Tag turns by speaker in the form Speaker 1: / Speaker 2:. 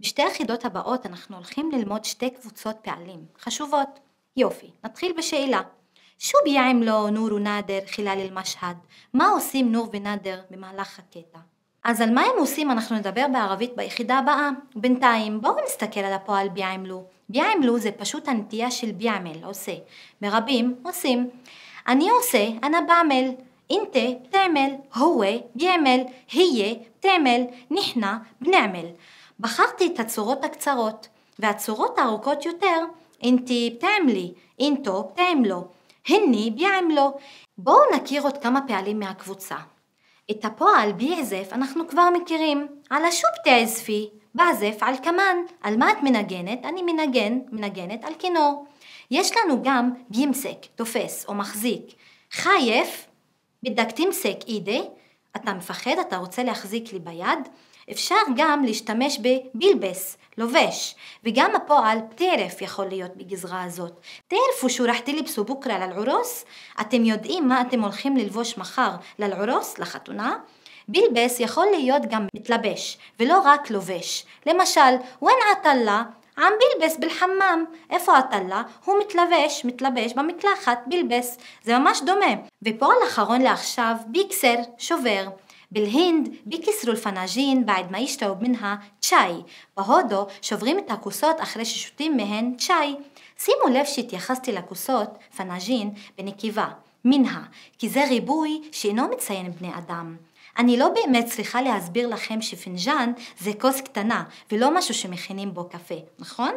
Speaker 1: בשתי החידות הבאות אנחנו הולכים ללמוד שתי קבוצות פעלים חשובות. יופי, נתחיל בשאלה. ביעמלו נור ונאדר חילל אל-משהד? מה עושים נור ונאדר במהלך הקטע? אז על מה הם עושים אנחנו נדבר בערבית ביחידה הבאה. בינתיים בואו נסתכל על הפועל ביעמלו. ביעמלו זה פשוט הנטייה של ביעמל, עושה. ברבים עושים. אני עושה, אנא בעמל. אינטה בתעמל, הווה ביעמל, היה בתעמל, נחנה בנעמל. בחרתי את הצורות הקצרות, והצורות הארוכות יותר, אינטי בתעמלי, אינטו בתעמלו, הני ביעמלו. בואו נכיר עוד כמה פעלים מהקבוצה. את הפועל ביעזף אנחנו כבר מכירים, על השוב תעזפי, בעזף על כמן, על מה את מנגנת? אני מנגן, מנגנת על כינור. יש לנו גם בימסק, תופס או מחזיק. חייף, בדק תמסק אידה, אתה מפחד, אתה רוצה להחזיק לי ביד. אפשר גם להשתמש בבילבס, לובש, וגם הפועל טרף יכול להיות בגזרה הזאת. תערפו שו רח תלבסו בוקרה ללעורוס? אתם יודעים מה אתם הולכים ללבוש מחר ללעורוס, לחתונה? בילבס יכול להיות גם מתלבש, ולא רק לובש. למשל, ון עטלה עם בילבס בלחמם. איפה עטלה? הוא מתלבש, מתלבש במקלחת, בילבס. זה ממש דומה. ופועל אחרון לעכשיו, ביקסר, שובר. بالهند بيكسروا الفناجين بعد ما يشربوا منها تشاي בהודו שוברים את הכוסות אחרי ששותים מהן צ'אי. שימו לב שהתייחסתי לכוסות, פנאז'ין, בנקבה, מנהה, כי זה ריבוי שאינו מציין בני אדם. אני לא באמת צריכה להסביר לכם שפינג'אן זה כוס קטנה ולא משהו שמכינים בו קפה, נכון?